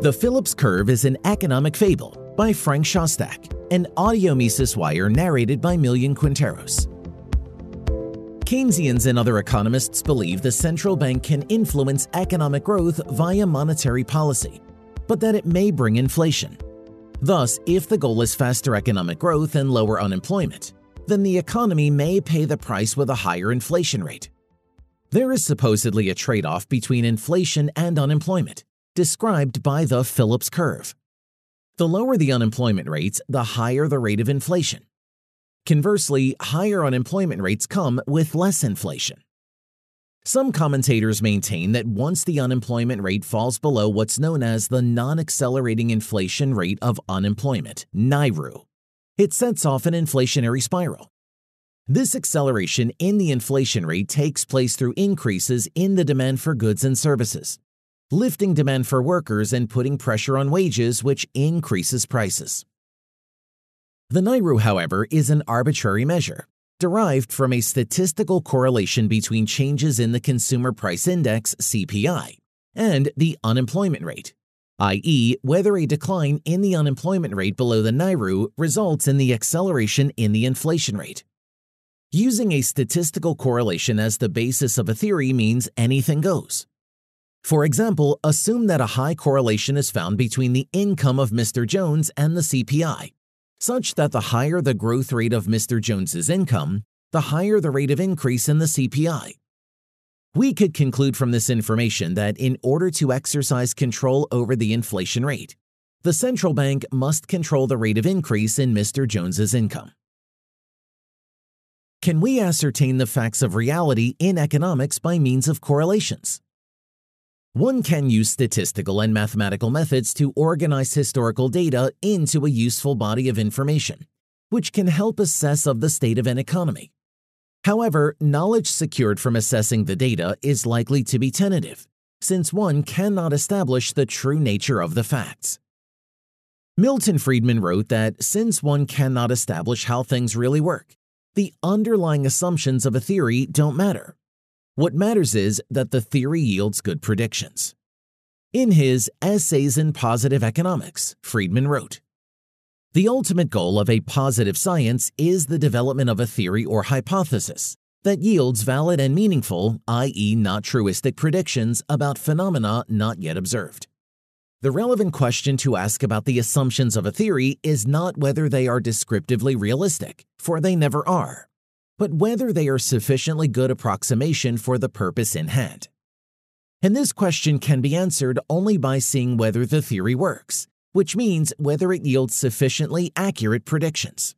The Phillips Curve is an economic fable by Frank Shostak, an audio Mises wire narrated by Millian Quinteros. Keynesians and other economists believe the central bank can influence economic growth via monetary policy, but that it may bring inflation. Thus, if the goal is faster economic growth and lower unemployment, then the economy may pay the price with a higher inflation rate. There is supposedly a trade off between inflation and unemployment, described by the Phillips curve. The lower the unemployment rates, the higher the rate of inflation. Conversely, higher unemployment rates come with less inflation. Some commentators maintain that once the unemployment rate falls below what's known as the non accelerating inflation rate of unemployment, NAIRU, it sets off an inflationary spiral. This acceleration in the inflation rate takes place through increases in the demand for goods and services lifting demand for workers and putting pressure on wages, which increases prices. The NAIRU, however, is an arbitrary measure derived from a statistical correlation between changes in the Consumer Price Index CPI and the unemployment rate, i.e., whether a decline in the unemployment rate below the NAIRU results in the acceleration in the inflation rate. Using a statistical correlation as the basis of a theory means anything goes. For example, assume that a high correlation is found between the income of Mr. Jones and the CPI, such that the higher the growth rate of Mr. Jones's income, the higher the rate of increase in the CPI. We could conclude from this information that in order to exercise control over the inflation rate, the central bank must control the rate of increase in Mr. Jones's income. Can we ascertain the facts of reality in economics by means of correlations? One can use statistical and mathematical methods to organize historical data into a useful body of information, which can help assess of the state of an economy. However, knowledge secured from assessing the data is likely to be tentative, since one cannot establish the true nature of the facts. Milton Friedman wrote that since one cannot establish how things really work, the underlying assumptions of a theory don't matter. What matters is that the theory yields good predictions. In his Essays in Positive Economics, Friedman wrote The ultimate goal of a positive science is the development of a theory or hypothesis that yields valid and meaningful, i.e., not truistic predictions about phenomena not yet observed. The relevant question to ask about the assumptions of a theory is not whether they are descriptively realistic, for they never are but whether they are sufficiently good approximation for the purpose in hand. And this question can be answered only by seeing whether the theory works, which means whether it yields sufficiently accurate predictions.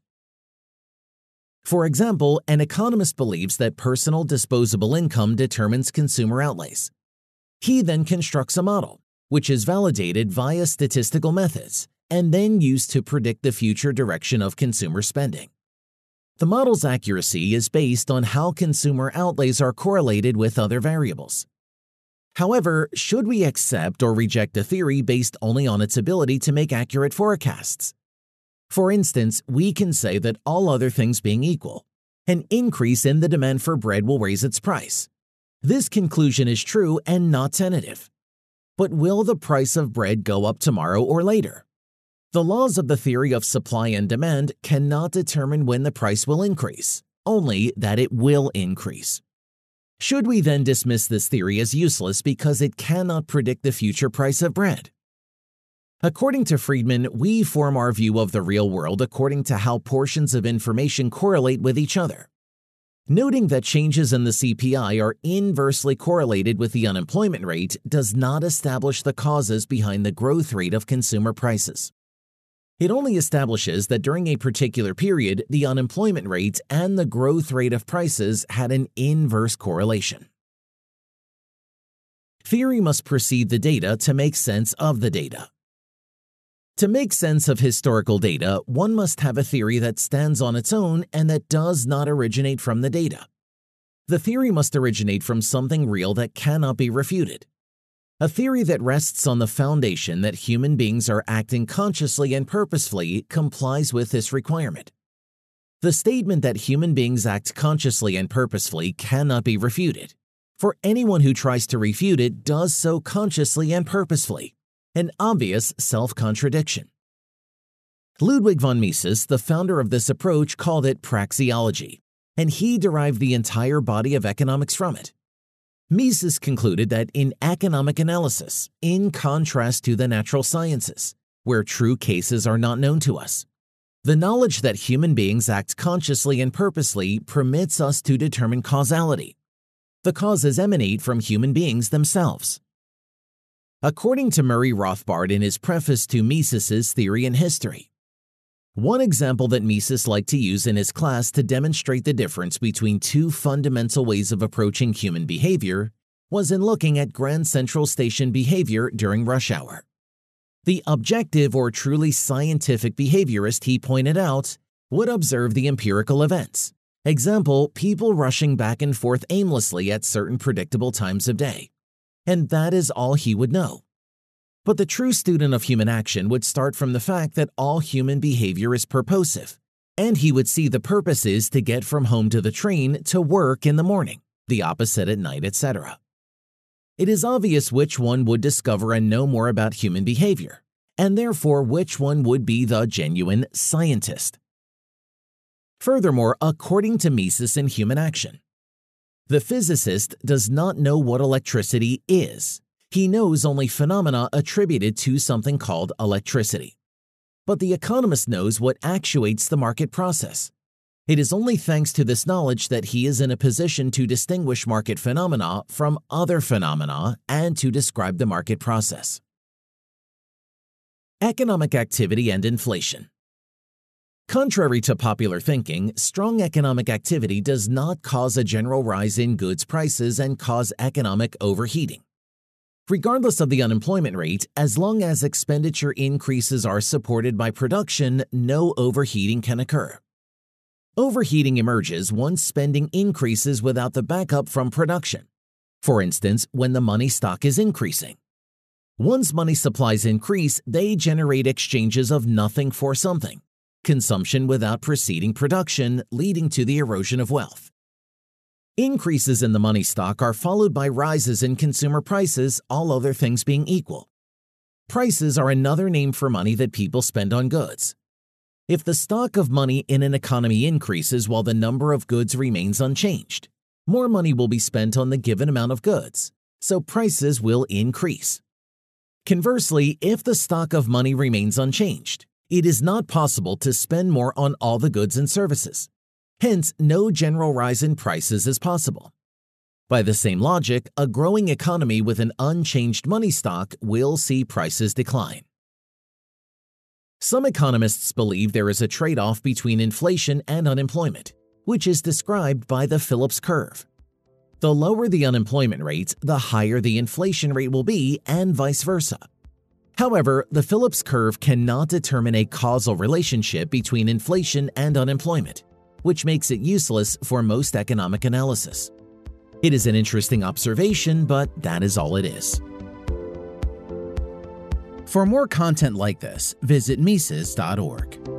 For example, an economist believes that personal disposable income determines consumer outlays. He then constructs a model, which is validated via statistical methods and then used to predict the future direction of consumer spending. The model's accuracy is based on how consumer outlays are correlated with other variables. However, should we accept or reject a theory based only on its ability to make accurate forecasts? For instance, we can say that all other things being equal, an increase in the demand for bread will raise its price. This conclusion is true and not tentative. But will the price of bread go up tomorrow or later? The laws of the theory of supply and demand cannot determine when the price will increase, only that it will increase. Should we then dismiss this theory as useless because it cannot predict the future price of bread? According to Friedman, we form our view of the real world according to how portions of information correlate with each other. Noting that changes in the CPI are inversely correlated with the unemployment rate does not establish the causes behind the growth rate of consumer prices. It only establishes that during a particular period, the unemployment rate and the growth rate of prices had an inverse correlation. Theory must precede the data to make sense of the data. To make sense of historical data, one must have a theory that stands on its own and that does not originate from the data. The theory must originate from something real that cannot be refuted a theory that rests on the foundation that human beings are acting consciously and purposefully complies with this requirement. The statement that human beings act consciously and purposefully cannot be refuted, for anyone who tries to refute it does so consciously and purposefully, an obvious self contradiction. Ludwig von Mises, the founder of this approach, called it praxeology, and he derived the entire body of economics from it. Mises concluded that in economic analysis, in contrast to the natural sciences, where true cases are not known to us, the knowledge that human beings act consciously and purposely permits us to determine causality. The causes emanate from human beings themselves. According to Murray Rothbard in his preface to Mises's Theory and History, one example that Mises liked to use in his class to demonstrate the difference between two fundamental ways of approaching human behavior was in looking at Grand Central Station behavior during rush hour. The objective or truly scientific behaviorist, he pointed out, would observe the empirical events. Example, people rushing back and forth aimlessly at certain predictable times of day. And that is all he would know. But the true student of human action would start from the fact that all human behavior is purposive, and he would see the purposes to get from home to the train to work in the morning, the opposite at night, etc. It is obvious which one would discover and know more about human behavior, and therefore which one would be the genuine scientist. Furthermore, according to Mises in Human Action, the physicist does not know what electricity is, he knows only phenomena attributed to something called electricity. But the economist knows what actuates the market process. It is only thanks to this knowledge that he is in a position to distinguish market phenomena from other phenomena and to describe the market process. Economic activity and inflation. Contrary to popular thinking, strong economic activity does not cause a general rise in goods prices and cause economic overheating. Regardless of the unemployment rate, as long as expenditure increases are supported by production, no overheating can occur. Overheating emerges once spending increases without the backup from production. For instance, when the money stock is increasing. Once money supplies increase, they generate exchanges of nothing for something, consumption without preceding production, leading to the erosion of wealth. Increases in the money stock are followed by rises in consumer prices, all other things being equal. Prices are another name for money that people spend on goods. If the stock of money in an economy increases while the number of goods remains unchanged, more money will be spent on the given amount of goods, so prices will increase. Conversely, if the stock of money remains unchanged, it is not possible to spend more on all the goods and services. Hence, no general rise in prices is possible. By the same logic, a growing economy with an unchanged money stock will see prices decline. Some economists believe there is a trade off between inflation and unemployment, which is described by the Phillips curve. The lower the unemployment rate, the higher the inflation rate will be, and vice versa. However, the Phillips curve cannot determine a causal relationship between inflation and unemployment which makes it useless for most economic analysis. It is an interesting observation, but that is all it is. For more content like this, visit Mises.org.